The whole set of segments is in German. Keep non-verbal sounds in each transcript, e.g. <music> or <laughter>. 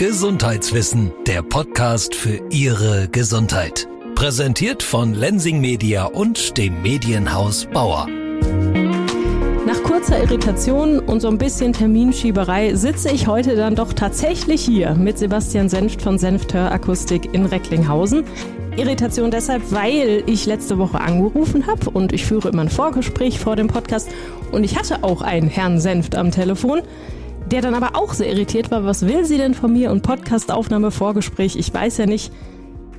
Gesundheitswissen, der Podcast für Ihre Gesundheit. Präsentiert von Lensing Media und dem Medienhaus Bauer. Nach kurzer Irritation und so ein bisschen Terminschieberei sitze ich heute dann doch tatsächlich hier mit Sebastian Senft von Senfteur Akustik in Recklinghausen. Irritation deshalb, weil ich letzte Woche angerufen habe und ich führe immer ein Vorgespräch vor dem Podcast und ich hatte auch einen Herrn Senft am Telefon, der dann aber auch sehr irritiert war. Was will sie denn von mir und Podcastaufnahme, Vorgespräch? Ich weiß ja nicht.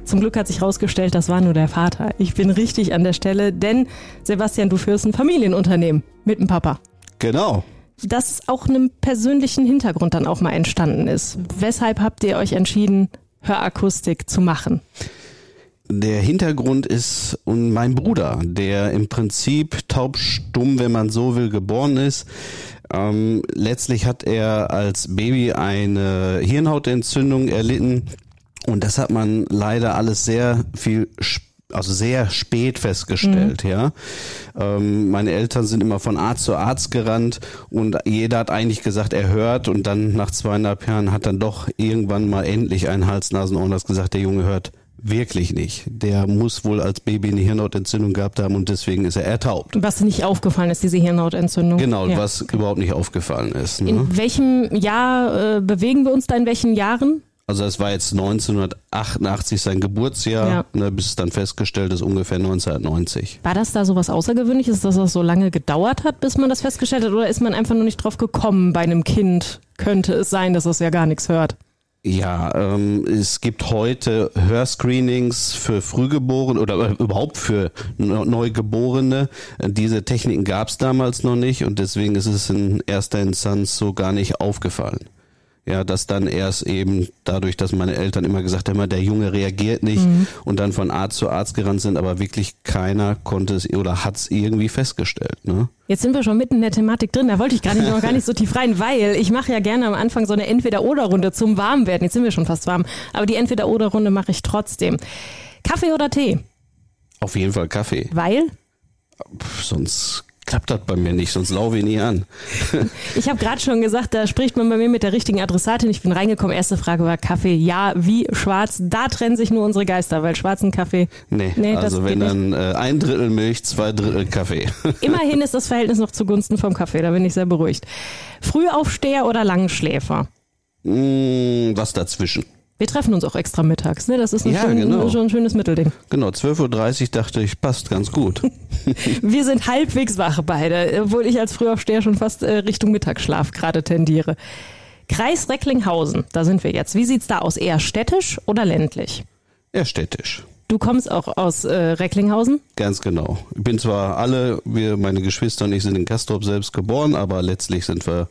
Zum Glück hat sich herausgestellt, das war nur der Vater. Ich bin richtig an der Stelle, denn Sebastian, du führst ein Familienunternehmen mit dem Papa. Genau. Das auch einem persönlichen Hintergrund dann auch mal entstanden ist. Weshalb habt ihr euch entschieden, Hörakustik zu machen? Der Hintergrund ist mein Bruder, der im Prinzip taubstumm, wenn man so will, geboren ist. Ähm, letztlich hat er als Baby eine Hirnhautentzündung erlitten und das hat man leider alles sehr viel also sehr spät festgestellt, mhm. ja. Ähm, meine Eltern sind immer von Arzt zu Arzt gerannt und jeder hat eigentlich gesagt, er hört und dann nach zweieinhalb Jahren hat dann doch irgendwann mal endlich ein Hals-Nasen-Ohrenarzt gesagt, der Junge hört Wirklich nicht. Der muss wohl als Baby eine Hirnhautentzündung gehabt haben und deswegen ist er ertaubt. Was nicht aufgefallen ist, diese Hirnhautentzündung. Genau, ja. was überhaupt nicht aufgefallen ist. Ne? In welchem Jahr äh, bewegen wir uns da? In welchen Jahren? Also es war jetzt 1988 sein Geburtsjahr, ja. ne, bis es dann festgestellt ist, ungefähr 1990. War das da so was Außergewöhnliches, dass das so lange gedauert hat, bis man das festgestellt hat? Oder ist man einfach nur nicht drauf gekommen bei einem Kind? Könnte es sein, dass es ja gar nichts hört? Ja, ähm, es gibt heute Hörscreenings für Frühgeborene oder überhaupt für Neugeborene. Diese Techniken gab es damals noch nicht und deswegen ist es in erster Instanz so gar nicht aufgefallen. Ja, dass dann erst eben dadurch, dass meine Eltern immer gesagt haben, der Junge reagiert nicht mhm. und dann von Arzt zu Arzt gerannt sind, aber wirklich keiner konnte es oder hat es irgendwie festgestellt. Ne? Jetzt sind wir schon mitten in der Thematik drin, da wollte ich gar nicht, noch gar nicht so tief rein, weil ich mache ja gerne am Anfang so eine Entweder-Oder-Runde zum Warmwerden. Jetzt sind wir schon fast warm, aber die Entweder-Oder-Runde mache ich trotzdem. Kaffee oder Tee? Auf jeden Fall Kaffee. Weil? Sonst klappt das bei mir nicht, sonst laufe ich nie an. <laughs> ich habe gerade schon gesagt, da spricht man bei mir mit der richtigen Adressatin. Ich bin reingekommen, erste Frage war Kaffee. Ja, wie schwarz? Da trennen sich nur unsere Geister, weil schwarzen Kaffee. Nee, nee also wenn dann äh, ein Drittel Milch, zwei Drittel Kaffee. <laughs> Immerhin ist das Verhältnis noch zugunsten vom Kaffee, da bin ich sehr beruhigt. Frühaufsteher oder Langschläfer? Mm, was dazwischen. Wir treffen uns auch extra mittags, ne? Das ist ein, ja, schön, genau. schon ein schönes Mittelding. Genau, 12.30 Uhr dachte ich, passt ganz gut. <laughs> Wir sind halbwegs wach beide, obwohl ich als Frühaufsteher schon fast äh, Richtung Mittagsschlaf gerade tendiere. Kreis Recklinghausen, da sind wir jetzt. Wie sieht's da aus? Eher städtisch oder ländlich? Eher städtisch. Du kommst auch aus äh, Recklinghausen? Ganz genau. Ich bin zwar alle, wir, meine Geschwister und ich sind in Kastrop selbst geboren, aber letztlich sind wir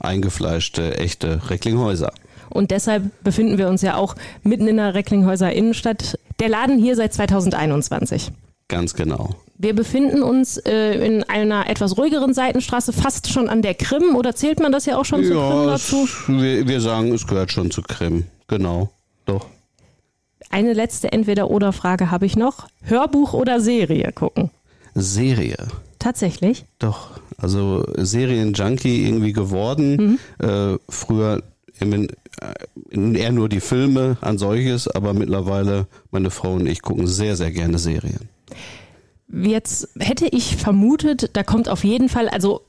eingefleischte, echte Recklinghäuser. Und deshalb befinden wir uns ja auch mitten in der Recklinghäuser Innenstadt. Der Laden hier seit 2021. Ganz genau. Wir befinden uns äh, in einer etwas ruhigeren Seitenstraße, fast schon an der Krim. Oder zählt man das ja auch schon ja, zu Krim dazu? Es, wir, wir sagen, es gehört schon zu Krim. Genau. Doch. Eine letzte Entweder-Oder-Frage habe ich noch. Hörbuch oder Serie gucken? Serie. Tatsächlich? Doch. Also Serien-Junkie irgendwie geworden. Mhm. Äh, früher eher nur die Filme an solches, aber mittlerweile meine Frau und ich gucken sehr, sehr gerne Serien. Jetzt hätte ich vermutet, da kommt auf jeden Fall, also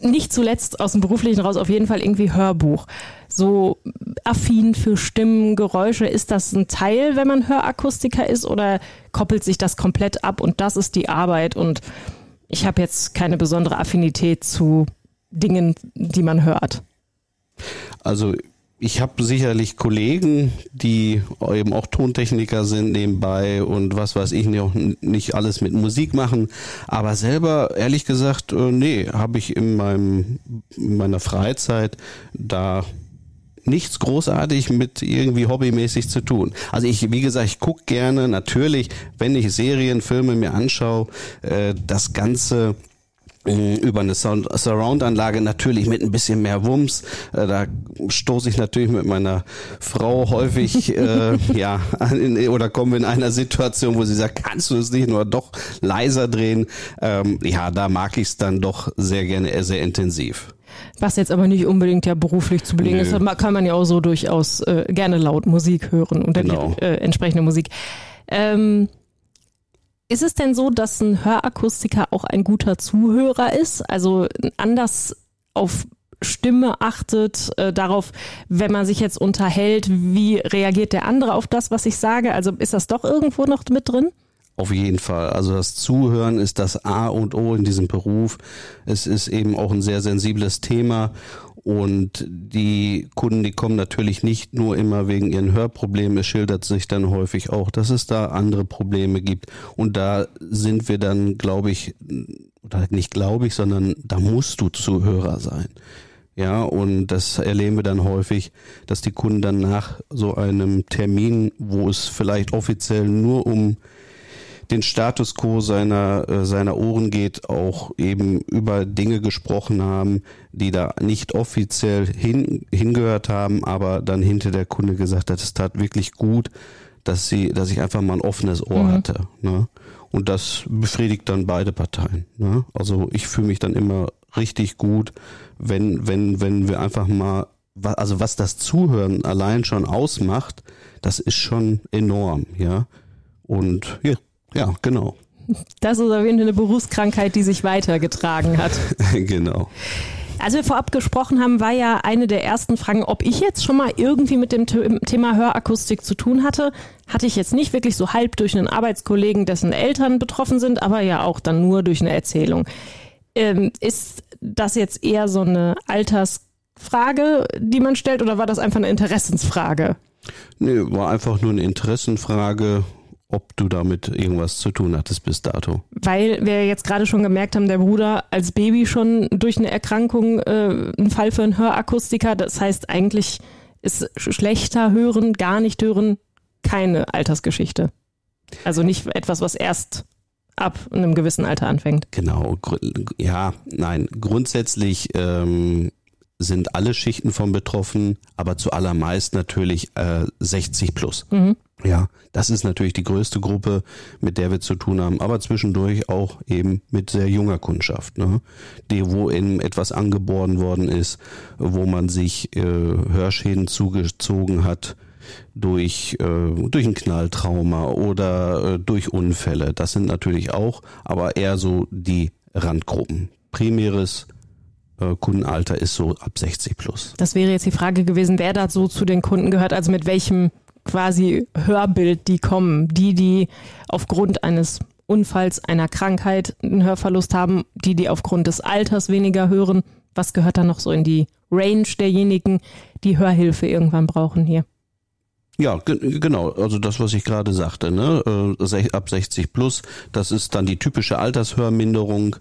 nicht zuletzt aus dem beruflichen raus, auf jeden Fall irgendwie Hörbuch. So affin für Stimmen, Geräusche, ist das ein Teil, wenn man Hörakustiker ist oder koppelt sich das komplett ab und das ist die Arbeit und ich habe jetzt keine besondere Affinität zu Dingen, die man hört? Also ich habe sicherlich Kollegen, die eben auch Tontechniker sind nebenbei und was weiß ich nicht, nicht alles mit Musik machen. Aber selber, ehrlich gesagt, äh, nee, habe ich in, meinem, in meiner Freizeit da nichts großartig mit irgendwie hobbymäßig zu tun. Also ich, wie gesagt, ich gucke gerne natürlich, wenn ich Serien, Filme mir anschaue, äh, das Ganze über eine Surround-Anlage natürlich mit ein bisschen mehr Wumms. Äh, da stoße ich natürlich mit meiner Frau häufig, <laughs> äh, ja, in, oder kommen wir in einer Situation, wo sie sagt, kannst du es nicht nur doch leiser drehen? Ähm, ja, da mag ich es dann doch sehr gerne, sehr intensiv. was jetzt aber nicht unbedingt ja beruflich zu belegen ist. Kann man ja auch so durchaus äh, gerne laut Musik hören und dann Genau. die, äh, entsprechende Musik. Ähm, ist es denn so, dass ein Hörakustiker auch ein guter Zuhörer ist? Also anders auf Stimme achtet, äh, darauf, wenn man sich jetzt unterhält, wie reagiert der andere auf das, was ich sage? Also ist das doch irgendwo noch mit drin? Auf jeden Fall. Also das Zuhören ist das A und O in diesem Beruf. Es ist eben auch ein sehr sensibles Thema und die Kunden, die kommen natürlich nicht nur immer wegen ihren Hörproblemen. Es schildert sich dann häufig auch, dass es da andere Probleme gibt. Und da sind wir dann, glaube ich, oder nicht glaube ich, sondern da musst du Zuhörer sein. Ja, und das erleben wir dann häufig, dass die Kunden dann nach so einem Termin, wo es vielleicht offiziell nur um den Status quo seiner, äh, seiner Ohren geht, auch eben über Dinge gesprochen haben, die da nicht offiziell hin, hingehört haben, aber dann hinter der Kunde gesagt hat, es tat wirklich gut, dass sie, dass ich einfach mal ein offenes Ohr Mhm. hatte. Ne? Und das befriedigt dann beide Parteien. Ne? Also ich fühle mich dann immer richtig gut, wenn, wenn, wenn wir einfach mal, also was das Zuhören allein schon ausmacht, das ist schon enorm, ja. Und ja, ja, genau. Das ist auf jeden Fall eine Berufskrankheit, die sich weitergetragen hat. <laughs> genau. Als wir vorab gesprochen haben, war ja eine der ersten Fragen, ob ich jetzt schon mal irgendwie mit dem The- Thema Hörakustik zu tun hatte. Hatte ich jetzt nicht wirklich so halb durch einen Arbeitskollegen, dessen Eltern betroffen sind, aber ja auch dann nur durch eine Erzählung. Ähm, ist das jetzt eher so eine Altersfrage, die man stellt, oder war das einfach eine Interessensfrage? Nee, war einfach nur eine Interessenfrage, ob du damit irgendwas zu tun hattest bis dato. Weil wir jetzt gerade schon gemerkt haben, der Bruder als Baby schon durch eine Erkrankung äh, ein Fall für einen Hörakustiker. Das heißt, eigentlich ist schlechter hören, gar nicht hören, keine Altersgeschichte. Also nicht etwas, was erst ab einem gewissen Alter anfängt. Genau, ja, nein, grundsätzlich ähm, sind alle Schichten von betroffen, aber zuallermeist natürlich äh, 60 plus. Ja, das ist natürlich die größte Gruppe, mit der wir zu tun haben, aber zwischendurch auch eben mit sehr junger Kundschaft, ne? die wo eben etwas angeboren worden ist, wo man sich äh, Hörschäden zugezogen hat durch äh, durch ein Knalltrauma oder äh, durch Unfälle. Das sind natürlich auch, aber eher so die Randgruppen. Primäres Kundenalter ist so ab 60 plus. Das wäre jetzt die Frage gewesen, wer da so zu den Kunden gehört, also mit welchem quasi Hörbild die kommen. Die, die aufgrund eines Unfalls, einer Krankheit einen Hörverlust haben, die, die aufgrund des Alters weniger hören. Was gehört da noch so in die Range derjenigen, die Hörhilfe irgendwann brauchen hier? Ja, ge genau. Also das, was ich gerade sagte, ne? Äh, ab 60 plus, das ist dann die typische Altershörminderung,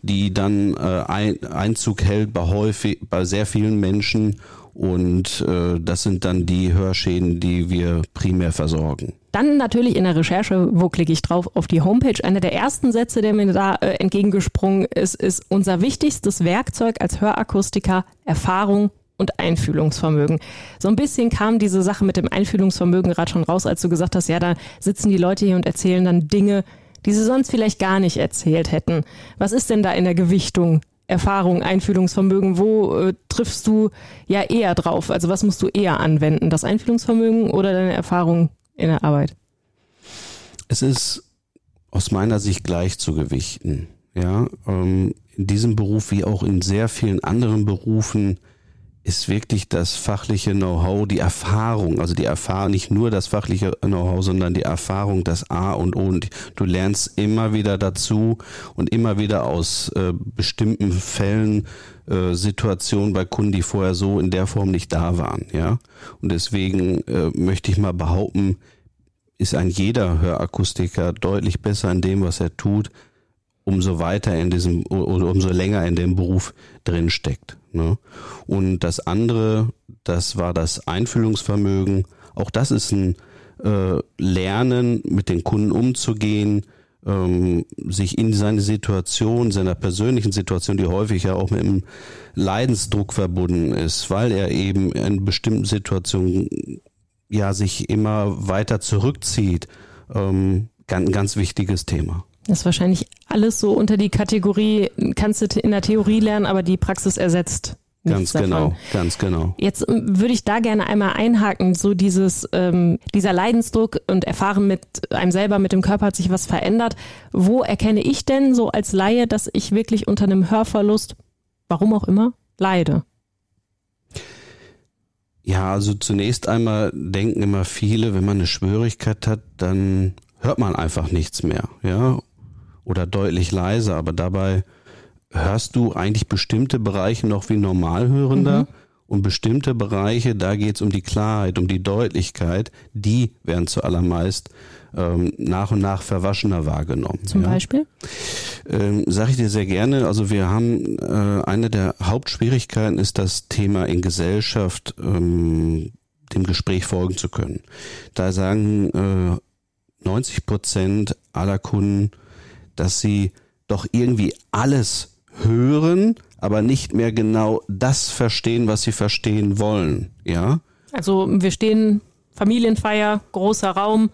die dann äh, ein Einzug hält bei häufig, bei sehr vielen Menschen. Und äh, das sind dann die Hörschäden, die wir primär versorgen. Dann natürlich in der Recherche, wo klicke ich drauf, auf die Homepage. Einer der ersten Sätze, der mir da entgegengesprungen ist, ist unser wichtigstes Werkzeug als Hörakustiker Erfahrung und Einfühlungsvermögen. So ein bisschen kam diese Sache mit dem Einfühlungsvermögen gerade schon raus, als du gesagt hast, ja, da sitzen die Leute hier und erzählen dann Dinge, die sie sonst vielleicht gar nicht erzählt hätten. Was ist denn da in der Gewichtung? Erfahrung, Einfühlungsvermögen, wo äh, triffst du ja eher drauf? Also was musst du eher anwenden? Das Einfühlungsvermögen oder deine Erfahrung in der Arbeit? Es ist aus meiner Sicht gleich zu gewichten. Ja, ähm, in diesem Beruf wie auch in sehr vielen anderen Berufen ist wirklich das fachliche Know-how, die Erfahrung, also die Erfahrung, nicht nur das fachliche Know-how, sondern die Erfahrung, das A und O. Und du lernst immer wieder dazu und immer wieder aus äh, bestimmten Fällen, äh, Situationen bei Kunden, die vorher so in der Form nicht da waren. Ja, und deswegen äh, möchte ich mal behaupten, ist ein jeder Hörakustiker deutlich besser in dem, was er tut, umso weiter in diesem umso länger in dem Beruf drin steckt. Ne? Und das andere, das war das Einfühlungsvermögen. Auch das ist ein äh, Lernen, mit den Kunden umzugehen, ähm, sich in seine Situation, seiner persönlichen Situation, die häufig ja auch mit einem Leidensdruck verbunden ist, weil er eben in bestimmten Situationen ja sich immer weiter zurückzieht. Ähm, ganz, ganz wichtiges Thema. Das ist wahrscheinlich alles so unter die Kategorie, kannst du in der Theorie lernen, aber die Praxis ersetzt Ganz davon. genau, ganz genau. Jetzt ähm, würde ich da gerne einmal einhaken, so dieses, ähm, dieser Leidensdruck und Erfahren mit einem selber, mit dem Körper hat sich was verändert. Wo erkenne ich denn so als Laie, dass ich wirklich unter einem Hörverlust, warum auch immer, leide? Ja, also zunächst einmal denken immer viele, wenn man eine Schwierigkeit hat, dann hört man einfach nichts mehr, ja, oder deutlich leiser, aber dabei hörst du eigentlich bestimmte Bereiche noch wie Normalhörender mhm. und bestimmte Bereiche, da geht es um die Klarheit, um die Deutlichkeit, die werden zuallermeist ähm, nach und nach verwaschener wahrgenommen. Zum ja. Beispiel? Ähm, Sage ich dir sehr gerne. Also wir haben äh, eine der Hauptschwierigkeiten ist das Thema in Gesellschaft ähm, dem Gespräch folgen zu können. Da sagen äh, 90 Prozent aller Kunden, dass sie doch irgendwie alles hören, aber nicht mehr genau das verstehen, was sie verstehen wollen. Ja. Also wir stehen Familienfeier, großer Raum.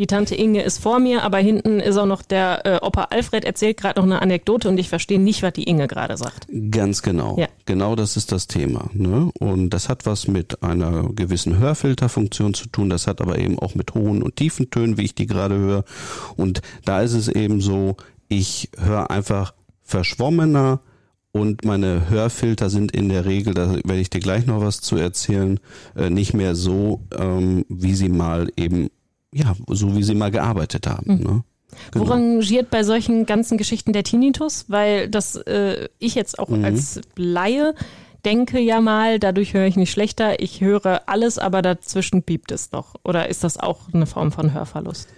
Die Tante Inge ist vor mir, aber hinten ist auch noch der äh, Opa Alfred erzählt gerade noch eine Anekdote und ich verstehe nicht, was die Inge gerade sagt. Ganz genau. Ja. Genau das ist das Thema. Ne? Und das hat was mit einer gewissen Hörfilterfunktion zu tun. Das hat aber eben auch mit hohen und tiefen Tönen, wie ich die gerade höre. Und da ist es eben so, ich höre einfach verschwommener und meine Hörfilter sind in der Regel, da werde ich dir gleich noch was zu erzählen, äh, nicht mehr so, ähm, wie sie mal eben, ja, so wie sie mal gearbeitet haben. Mhm. Ne? Genau. Wo rangiert bei solchen ganzen Geschichten der Tinnitus? Weil das äh, ich jetzt auch mhm. als Laie denke ja mal, dadurch höre ich nicht schlechter, ich höre alles, aber dazwischen piept es doch. Oder ist das auch eine Form von Hörverlust?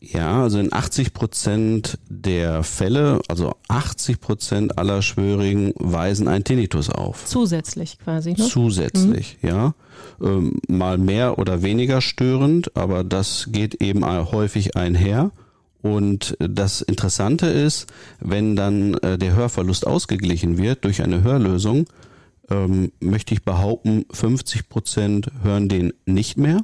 Ja, also in 80 Prozent der Fälle, also 80 Prozent aller Schwörigen weisen ein Tinnitus auf. Zusätzlich quasi. Ne? Zusätzlich, mhm. ja. Ähm, mal mehr oder weniger störend, aber das geht eben häufig einher. Und das Interessante ist, wenn dann äh, der Hörverlust ausgeglichen wird durch eine Hörlösung, ähm, möchte ich behaupten, 50 Prozent hören den nicht mehr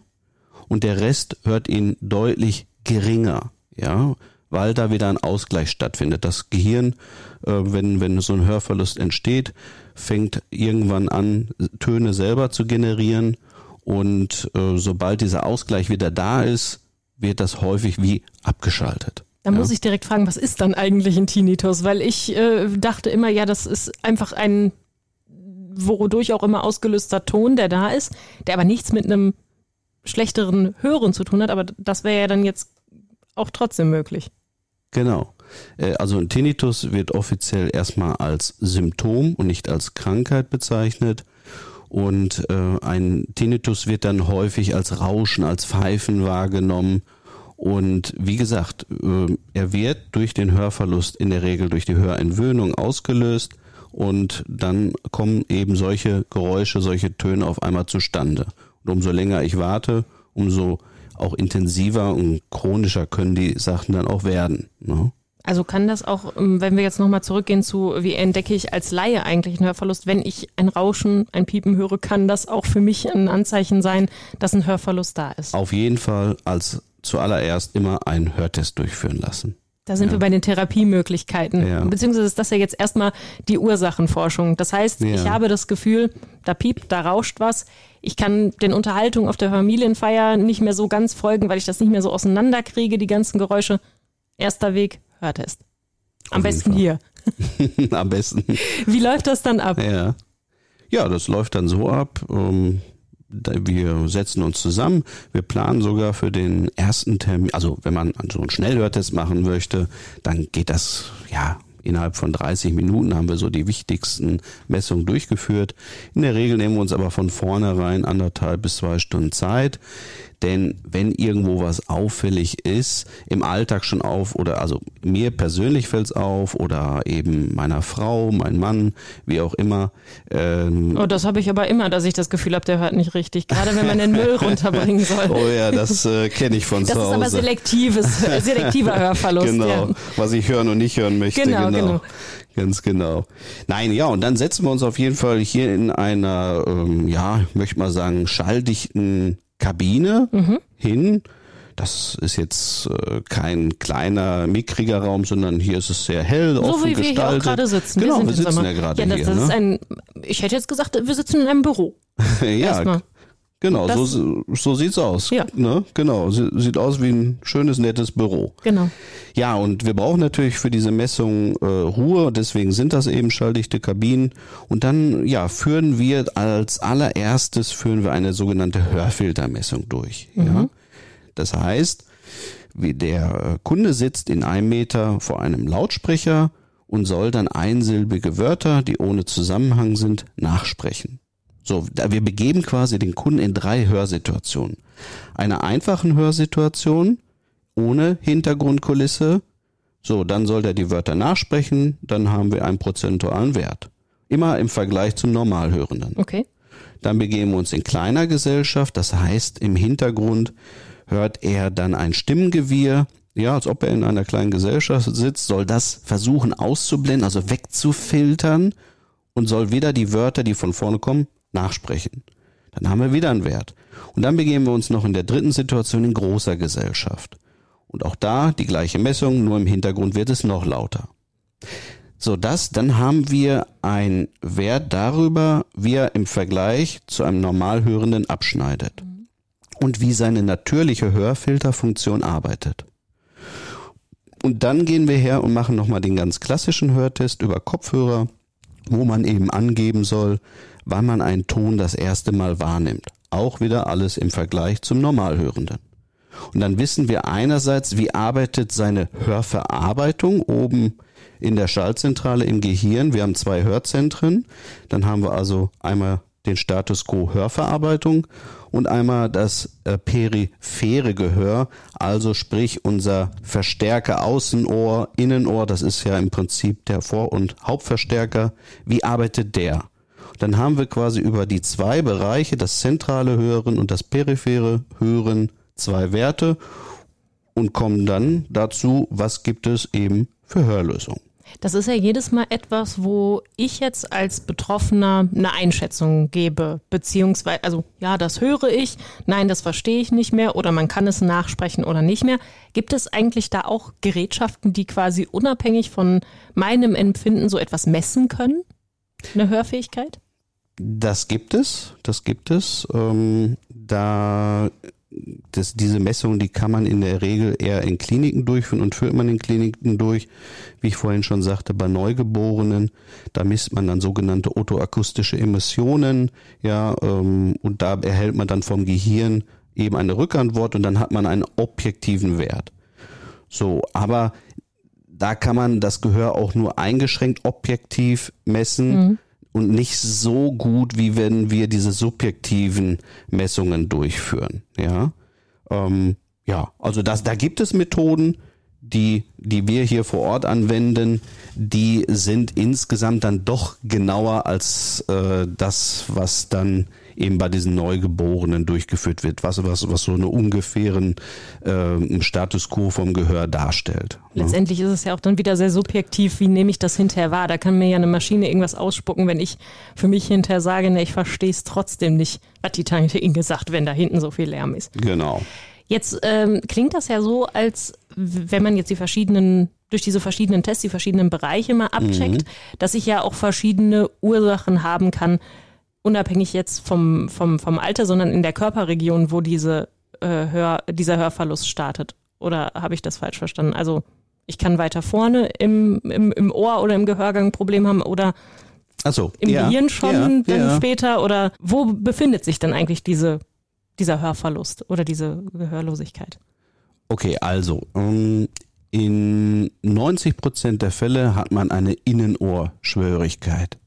und der Rest hört ihn deutlich geringer, ja, weil da wieder ein Ausgleich stattfindet. Das Gehirn, äh, wenn, wenn so ein Hörverlust entsteht, fängt irgendwann an, Töne selber zu generieren und äh, sobald dieser Ausgleich wieder da ist, wird das häufig wie abgeschaltet. Da muss ich direkt fragen, was ist dann eigentlich ein Tinnitus? Weil ich äh, dachte immer, ja, das ist einfach ein wodurch auch immer ausgelöster Ton, der da ist, der aber nichts mit einem schlechteren Hören zu tun hat, aber das wäre ja dann jetzt auch trotzdem möglich. Genau. Äh, also ein Tinnitus wird offiziell erstmal als Symptom und nicht als Krankheit bezeichnet. Und äh, ein Tinnitus wird dann häufig als Rauschen, als Pfeifen wahrgenommen. Und wie gesagt, äh, er wird durch den Hörverlust in der Regel durch die Hörentwöhnung ausgelöst und dann kommen eben solche Geräusche, solche Töne auf einmal zustande. Und umso länger ich warte, umso auch intensiver und chronischer können die Sachen dann auch werden. Ne? Also kann das auch, ähm, wenn wir jetzt nochmal zurückgehen zu, wie entdecke ich als Laie eigentlich einen Hörverlust, wenn ich ein Rauschen, ein Piepen höre, kann das auch für mich ein Anzeichen sein, dass ein Hörverlust da ist? Auf jeden Fall als zuallererst immer einen Hörtest durchführen lassen. Da sind ja. wir bei den Therapiemöglichkeiten. Ja. Beziehungsweise ist das ja jetzt erstmal die Ursachenforschung. Das heißt, ja. ich habe das Gefühl, da piept, da rauscht was. Ich kann den Unterhaltungen auf der Familienfeier nicht mehr so ganz folgen, weil ich das nicht mehr so auseinanderkriege, die ganzen Geräusche. Erster Weg, Hörtest. Am besten hier. <laughs> Am besten. Wie läuft das dann ab? Ja. Ja, das läuft dann so ab. Um wir setzen uns zusammen, wir planen sogar für den ersten Termin, also wenn man so einen Schnellhörtest machen möchte, dann geht das ja innerhalb von 30 Minuten haben wir so die wichtigsten Messungen durchgeführt. In der Regel nehmen wir uns aber von vornherein anderthalb bis zwei Stunden Zeit. Denn wenn irgendwo was auffällig ist, im Alltag schon auf oder also mir persönlich fällt's auf oder eben meiner Frau, mein Mann, wie auch immer. Ähm, oh, das habe ich aber immer, dass ich das Gefühl habe, der hört nicht richtig. Gerade wenn man den Müll <laughs> runterbringen soll. Oh ja, das äh, kenne ich von das zu Hause. Das ist aber selektives, selektiver <laughs> Hörverlust. Genau, ja. was ich hören und nicht hören möchte. Genau, genau, genau. Ganz genau. Nein, ja, und dann setzen wir uns auf jeden Fall hier in einer, ähm, ja, ich möchte mal sagen, schalldichten Kabine mhm. hin. das ist jetzt äh, kein kleiner, mickriger Raum, sondern hier ist es sehr hell, so offen wie wir gestaltet. hier auch gerade sitzen. Genau, wir, im sitzen ja gerade ja, das, hier. das ne? ein, ich hätte jetzt gesagt, wir sitzen in einem Büro. <laughs> ja, Erstmal. Genau, Das- so, so sieht's aus. Ja. Ne? Genau, Sie- sieht aus wie ein schönes, nettes Büro. Genau. Ja, und wir brauchen natürlich für diese Messung äh, Ruhe, deswegen sind das eben schalldichte Kabinen. Und dann, ja, führen wir als allererstes führen wir eine sogenannte Hörfiltermessung durch. Ja? Das heißt, wie der äh, Kunde sitzt in einem Meter vor einem Lautsprecher und soll dann einsilbige Wörter, die ohne Zusammenhang sind, nachsprechen. So, da wir begeben quasi den Kunden in drei Hörsituationen. Einer einfachen Hörsituation, ohne Hintergrundkulisse. So, dann soll er die Wörter nachsprechen, dann haben wir einen prozentualen Wert. Immer im Vergleich zum Normalhörenden. Okay. Dann begeben wir uns in kleiner Gesellschaft, das heißt im Hintergrund hört er dann ein Stimmengewirr, ja, als ob er in einer kleinen Gesellschaft sitzt, soll das versuchen auszublenden, also wegzufiltern und soll wieder die Wörter, die von vorne kommen, nachsprechen. Dann haben wir wieder einen Wert. Und dann begeben wir uns noch in der dritten Situation in großer Gesellschaft. Und auch da die gleiche Messung, nur im Hintergrund wird es noch lauter. So, das, dann haben wir einen Wert darüber, wie er im Vergleich zu einem Normalhörenden abschneidet. Und wie seine natürliche Hörfilterfunktion arbeitet. Und dann gehen wir her und machen nochmal den ganz klassischen Hörtest über Kopfhörer, wo man eben angeben soll, wann man einen Ton das erste Mal wahrnimmt. Auch wieder alles im Vergleich zum Normalhörenden. Und dann wissen wir einerseits, wie arbeitet seine Hörverarbeitung oben in der Schaltzentrale im Gehirn. Wir haben zwei Hörzentren. Dann haben wir also einmal den Status quo Hörverarbeitung und einmal das äh, periphere Gehör, also sprich unser Verstärker Außenohr, Innenohr, das ist ja im Prinzip der Vor- und Hauptverstärker. Wie arbeitet der? Dann haben wir quasi über die zwei Bereiche, das zentrale Hören und das periphere Hören, zwei Werte und kommen dann dazu, was gibt es eben für Hörlösungen. Das ist ja jedes Mal etwas, wo ich jetzt als Betroffener eine Einschätzung gebe, beziehungsweise, also ja, das höre ich, nein, das verstehe ich nicht mehr oder man kann es nachsprechen oder nicht mehr. Gibt es eigentlich da auch Gerätschaften, die quasi unabhängig von meinem Empfinden so etwas messen können? Eine Hörfähigkeit? Das gibt es, das gibt es. Ähm, da das, diese Messung, die kann man in der Regel eher in Kliniken durchführen und führt man in Kliniken durch. Wie ich vorhin schon sagte, bei Neugeborenen, da misst man dann sogenannte otoakustische Emissionen, ja, ähm, und da erhält man dann vom Gehirn eben eine Rückantwort und dann hat man einen objektiven Wert. So, aber da kann man das Gehör auch nur eingeschränkt objektiv messen und nicht so gut, wie wenn wir diese subjektiven Messungen durchführen. Ja, ähm, ja, also das, da gibt es Methoden, die, die wir hier vor Ort anwenden, die sind insgesamt dann doch genauer als äh, das, was dann eben bei diesen Neugeborenen durchgeführt wird, was, was, was so eine ungefähren äh, Status quo vom Gehör darstellt. ne? Letztendlich ist es ja auch dann wieder sehr subjektiv, wie nehme ich das hinterher wahr. Da kann mir ja eine Maschine irgendwas ausspucken, wenn ich für mich hinterher sage, ne, ich verstehe es trotzdem nicht, was die Tante Inge sagt, wenn da hinten so viel Lärm ist. Genau. Jetzt ähm, klingt das ja so, als wenn man jetzt die verschiedenen, durch diese verschiedenen Tests, die verschiedenen Bereiche mal abcheckt, dass ich ja auch verschiedene Ursachen haben kann, unabhängig jetzt vom, vom, vom Alter, sondern in der Körperregion, wo diese, äh, Hör, dieser Hörverlust startet. Oder habe ich das falsch verstanden? Also ich kann weiter vorne im, im, im Ohr oder im Gehörgang ein Problem haben oder Also im ja, Gehirn schon ja, dann ja. später oder wo befindet sich dann eigentlich diese, dieser Hörverlust oder diese Gehörlosigkeit? Okay, also ähm, in 90 Prozent der Fälle hat man eine Innenohrschwörigkeit.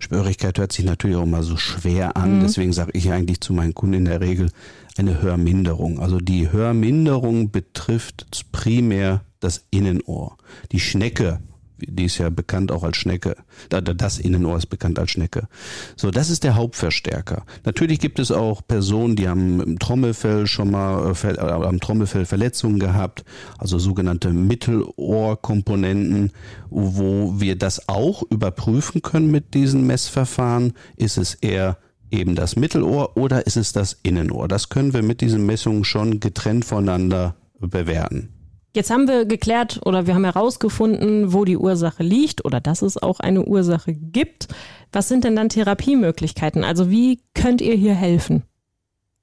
Schwörigkeit hört sich natürlich auch mal so schwer an, deswegen sage ich eigentlich zu meinen Kunden in der Regel eine Hörminderung. Also die Hörminderung betrifft primär das Innenohr. Die Schnecke, die ist ja bekannt auch als Schnecke. Da- da- Das Innenohr ist bekannt als Schnecke. So, das ist der Hauptverstärker. Natürlich gibt es auch Personen, die haben im Trommelfell schon mal äh, äh, am Trommelfell Verletzungen gehabt, also sogenannte Mittelohrkomponenten, wo wir das auch überprüfen können mit diesen Messverfahren. Ist es eher eben das Mittelohr oder ist es das Innenohr? Das können wir mit diesen Messungen schon getrennt voneinander bewerten. Jetzt haben wir geklärt oder wir haben herausgefunden, wo die Ursache liegt oder dass es auch eine Ursache gibt. Was sind denn dann Therapiemöglichkeiten? Also wie könnt ihr hier helfen?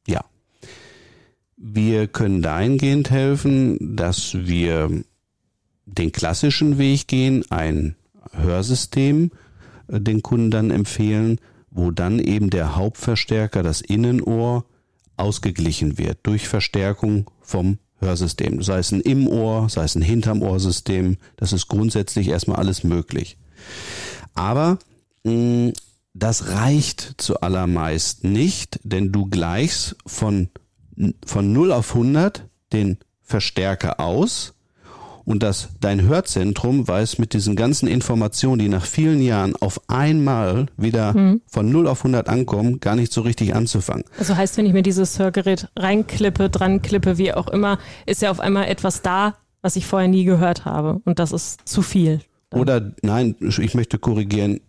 Ja. Wir können dahingehend helfen, dass wir den klassischen Weg gehen, ein Hörsystem äh, den Kunden dann empfehlen, wo dann eben der Hauptverstärker, das Innenohr, ausgeglichen wird durch Verstärkung vom Hörsystem. Sei es ein im Ohr, sei es ein hinterm Ohrsystem, das ist grundsätzlich erstmal alles möglich. Aber mh, mm, das reicht zu allermeist nicht, denn du gleichst von, von 0 auf 100 den Verstärker aus und dass dein Hörzentrum weiß mit diesen ganzen Informationen, die nach vielen Jahren auf einmal wieder mhm. von 0 auf 100 ankommen, gar nicht so richtig anzufangen. Also heißt, wenn ich mir dieses Hörgerät reinklippe, dran klippe, wie auch immer, ist ja auf einmal etwas da, was ich vorher nie gehört habe und das ist zu viel. Oder nein, ich möchte korrigieren,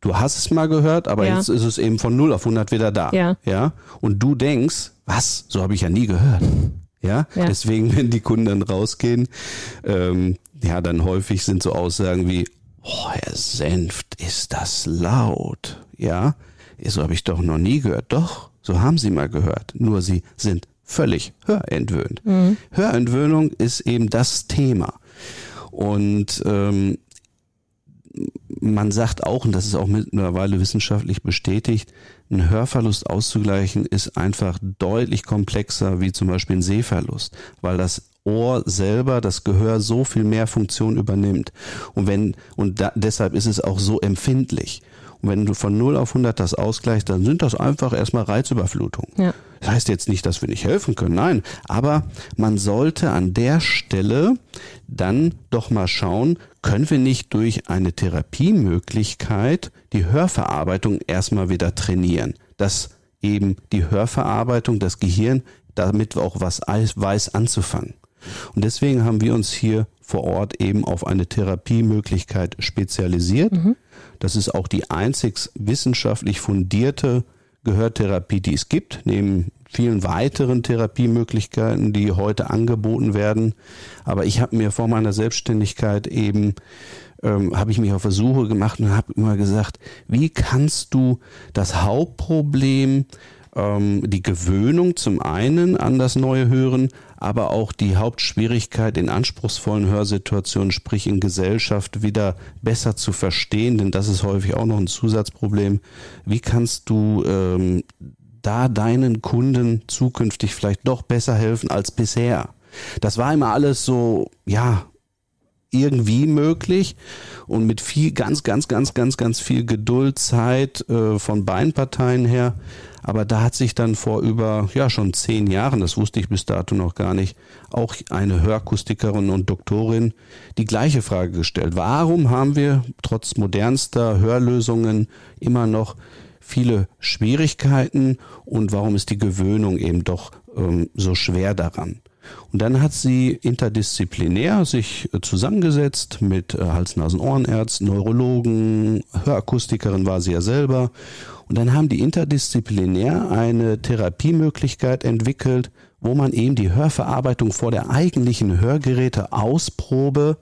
du hast es mal gehört, aber ja. jetzt ist es eben von 0 auf 100 wieder da. Ja. ja. Und du denkst, was? So habe ich ja nie gehört. Ja? ja? deswegen, <laughs> wenn die Kunden dann rausgehen, ähm, ja, dann häufig sind so Aussagen wie, oh, Herr Senft, ist das laut. Ja, so habe ich doch noch nie gehört. Doch, so haben Sie mal gehört. Nur Sie sind völlig hörentwöhnt. Mhm. Hörentwöhnung ist eben das Thema. Und ähm, man sagt auch, und das ist auch mittlerweile wissenschaftlich bestätigt, ein Hörverlust auszugleichen ist einfach deutlich komplexer wie zum Beispiel ein Sehverlust, weil das Ohr selber, das Gehör so viel mehr Funktion übernimmt. Und wenn, und da, deshalb ist es auch so empfindlich. Und wenn du von 0 auf 100 das ausgleichst, dann sind das einfach erstmal Reizüberflutungen. Ja. Das heißt jetzt nicht, dass wir nicht helfen können, nein. Aber man sollte an der Stelle dann doch mal schauen, können wir nicht durch eine Therapiemöglichkeit die Hörverarbeitung erstmal wieder trainieren. Dass eben die Hörverarbeitung, das Gehirn damit auch was weiß anzufangen. Und deswegen haben wir uns hier vor Ort eben auf eine Therapiemöglichkeit spezialisiert. Mhm. Das ist auch die einzig wissenschaftlich fundierte Gehörtherapie, die es gibt, neben vielen weiteren Therapiemöglichkeiten, die heute angeboten werden. Aber ich habe mir vor meiner Selbstständigkeit eben ähm, habe ich mich auf Versuche gemacht und habe immer gesagt, wie kannst du das Hauptproblem ähm, die Gewöhnung zum einen an das neue Hören, aber auch die Hauptschwierigkeit in anspruchsvollen Hörsituationen, sprich in Gesellschaft, wieder besser zu verstehen, denn das ist häufig auch noch ein Zusatzproblem. Wie kannst du ähm, da deinen Kunden zukünftig vielleicht doch besser helfen als bisher? Das war immer alles so, ja, irgendwie möglich und mit viel, ganz, ganz, ganz, ganz, ganz viel Geduld, Zeit äh, von beiden Parteien her. Aber da hat sich dann vor über, ja, schon zehn Jahren, das wusste ich bis dato noch gar nicht, auch eine Hörakustikerin und Doktorin die gleiche Frage gestellt. Warum haben wir trotz modernster Hörlösungen immer noch viele Schwierigkeiten und warum ist die Gewöhnung eben doch ähm, so schwer daran? Und dann hat sie interdisziplinär sich äh, zusammengesetzt mit äh, Hals-Nasen-Ohrenärzten, Neurologen, Hörakustikerin war sie ja selber. Und dann haben die interdisziplinär eine Therapiemöglichkeit entwickelt, wo man eben die Hörverarbeitung vor der eigentlichen Hörgeräte-Ausprobe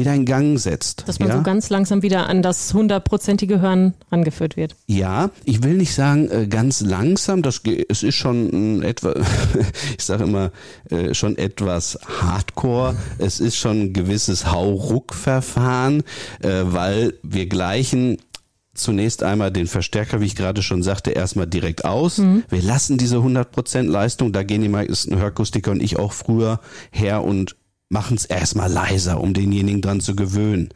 wieder in Gang setzt. Dass man ja? so ganz langsam wieder an das hundertprozentige Hören angeführt wird. Ja, ich will nicht sagen äh, ganz langsam, das es ist schon etwa, <laughs> ich sage immer äh, schon etwas Hardcore. Es ist schon ein gewisses Hauruck-Verfahren, äh, weil wir gleichen zunächst einmal den Verstärker, wie ich gerade schon sagte, erstmal direkt aus. Mhm. Wir lassen diese 100% Leistung, da gehen die meisten Hörkustiker und ich auch früher her und machen es erstmal leiser, um denjenigen dran zu gewöhnen.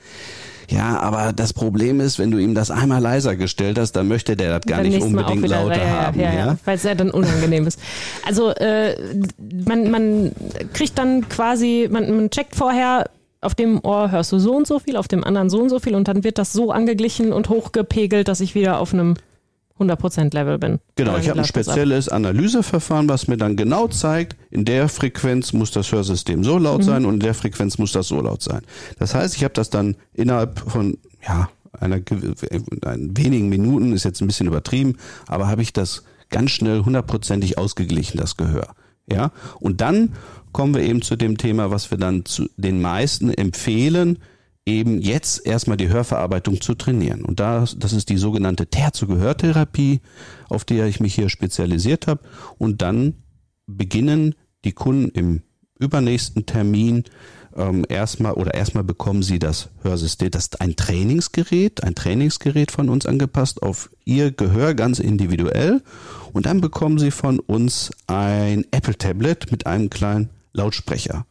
Ja, aber das Problem ist, wenn du ihm das einmal leiser gestellt hast, dann möchte der das gar nicht unbedingt lauter ja, haben. Ja, ja, ja. weil es ja dann unangenehm ist. Also äh, man, man kriegt dann quasi, man, man checkt vorher, auf dem Ohr hörst du so und so viel, auf dem anderen so und so viel und dann wird das so angeglichen und hochgepegelt, dass ich wieder auf einem 100% Level bin. Genau, ich habe ein spezielles Analyseverfahren, was mir dann genau zeigt, in der Frequenz muss das Hörsystem so laut mhm. sein und in der Frequenz muss das so laut sein. Das heißt, ich habe das dann innerhalb von ja, einer in wenigen Minuten ist jetzt ein bisschen übertrieben, aber habe ich das ganz schnell hundertprozentig ausgeglichen, das Gehör. Ja, und dann kommen wir eben zu dem Thema, was wir dann zu den meisten empfehlen, eben jetzt erstmal die Hörverarbeitung zu trainieren. Und da, das ist die sogenannte Terzo-Gehörtherapie, auf der ich mich hier spezialisiert habe. Und dann beginnen die Kunden im übernächsten Termin ähm, erstmal oder erstmal bekommen sie das Hörsystem, das ist ein Trainingsgerät, ein Trainingsgerät von uns angepasst auf ihr Gehör ganz individuell und dann bekommen sie von uns ein Apple Tablet mit einem kleinen Lautsprecher.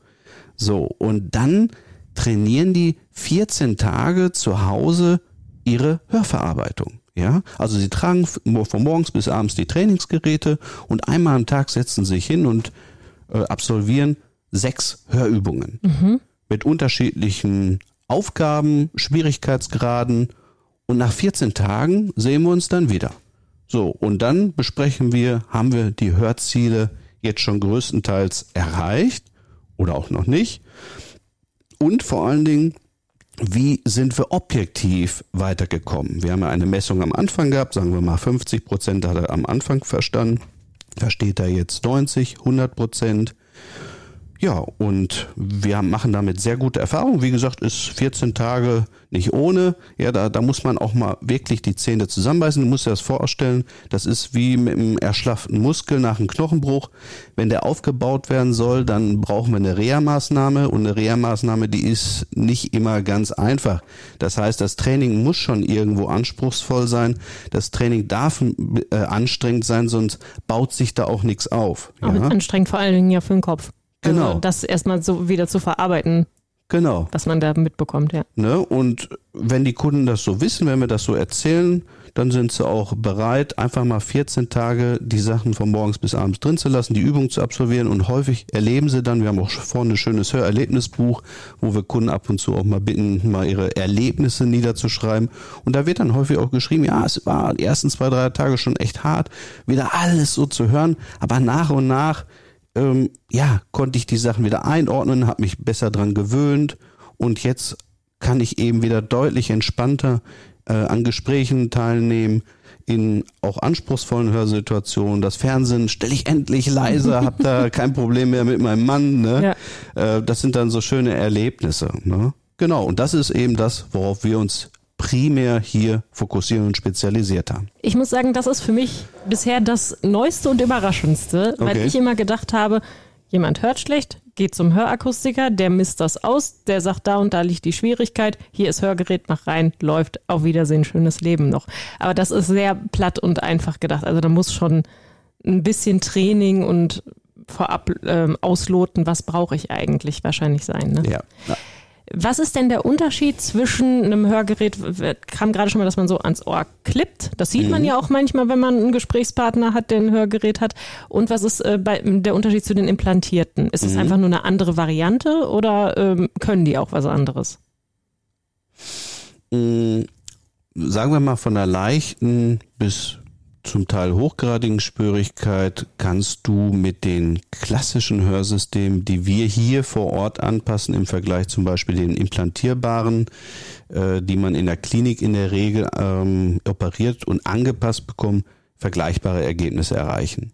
So, und dann trainieren die 14 Tage zu Hause ihre Hörverarbeitung. Ja, also sie tragen von morgens bis abends die Trainingsgeräte und einmal am Tag setzen sie sich hin und äh, absolvieren sechs Hörübungen mhm. mit unterschiedlichen Aufgaben, Schwierigkeitsgraden und nach 14 Tagen sehen wir uns dann wieder. So, und dann besprechen wir, haben wir die Hörziele jetzt schon größtenteils erreicht oder auch noch nicht? Und vor allen Dingen, wie sind wir objektiv weitergekommen? Wir haben ja eine Messung am Anfang gehabt, sagen wir mal 50 Prozent hat er am Anfang verstanden. Versteht er jetzt 90, 100 Prozent? Ja, und wir machen damit sehr gute Erfahrungen. Wie gesagt, ist 14 Tage nicht ohne. Ja, da, da muss man auch mal wirklich die Zähne zusammenbeißen. Du musst dir das vorstellen, das ist wie mit einem erschlafften Muskel nach einem Knochenbruch. Wenn der aufgebaut werden soll, dann brauchen wir eine Reha-Maßnahme und eine Reha-Maßnahme, die ist nicht immer ganz einfach. Das heißt, das Training muss schon irgendwo anspruchsvoll sein. Das Training darf äh, anstrengend sein, sonst baut sich da auch nichts auf. Aber ja? anstrengend vor allen Dingen ja für den Kopf. Genau. Also das erstmal so wieder zu verarbeiten. Genau. Was man da mitbekommt, ja. Ne? Und wenn die Kunden das so wissen, wenn wir das so erzählen, dann sind sie auch bereit, einfach mal 14 Tage die Sachen von morgens bis abends drin zu lassen, die Übung zu absolvieren und häufig erleben sie dann, wir haben auch vorne ein schönes Hörerlebnisbuch, wo wir Kunden ab und zu auch mal bitten, mal ihre Erlebnisse niederzuschreiben und da wird dann häufig auch geschrieben, ja, es war die ersten zwei, drei Tage schon echt hart, wieder alles so zu hören, aber nach und nach ähm, ja, konnte ich die Sachen wieder einordnen, habe mich besser dran gewöhnt und jetzt kann ich eben wieder deutlich entspannter äh, an Gesprächen teilnehmen, in auch anspruchsvollen Hörsituationen. Das Fernsehen stelle ich endlich leiser, habe da <laughs> kein Problem mehr mit meinem Mann. Ne? Ja. Äh, das sind dann so schöne Erlebnisse. Ne? Genau, und das ist eben das, worauf wir uns primär hier fokussieren und spezialisiert haben. Ich muss sagen, das ist für mich bisher das Neueste und Überraschendste, okay. weil ich immer gedacht habe, jemand hört schlecht, geht zum Hörakustiker, der misst das aus, der sagt, da und da liegt die Schwierigkeit, hier ist Hörgerät, mach rein, läuft, auf Wiedersehen, schönes Leben noch. Aber das ist sehr platt und einfach gedacht. Also da muss schon ein bisschen Training und vorab ähm, ausloten, was brauche ich eigentlich wahrscheinlich sein. Ne? Ja. Was ist denn der Unterschied zwischen einem Hörgerät, kam gerade schon mal, dass man so ans Ohr klippt. Das sieht mhm. man ja auch manchmal, wenn man einen Gesprächspartner hat, der ein Hörgerät hat. Und was ist äh, bei, der Unterschied zu den implantierten? Ist es mhm. einfach nur eine andere Variante oder ähm, können die auch was anderes? Mhm. Sagen wir mal von der leichten bis zum Teil hochgradigen Spürigkeit kannst du mit den klassischen Hörsystemen, die wir hier vor Ort anpassen, im Vergleich zum Beispiel den implantierbaren, äh, die man in der Klinik in der Regel ähm, operiert und angepasst bekommt, vergleichbare Ergebnisse erreichen.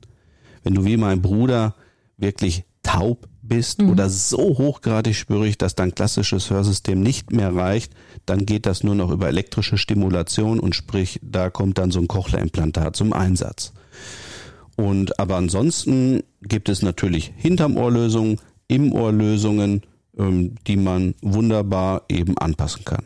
Wenn du wie mein Bruder wirklich taub bist mhm. oder so hochgradig spürig, dass dein klassisches Hörsystem nicht mehr reicht, dann geht das nur noch über elektrische Stimulation und sprich, da kommt dann so ein Cochlea-Implantat zum Einsatz. Und aber ansonsten gibt es natürlich hinterm Ohrlösungen, im Ohrlösungen, ähm, die man wunderbar eben anpassen kann.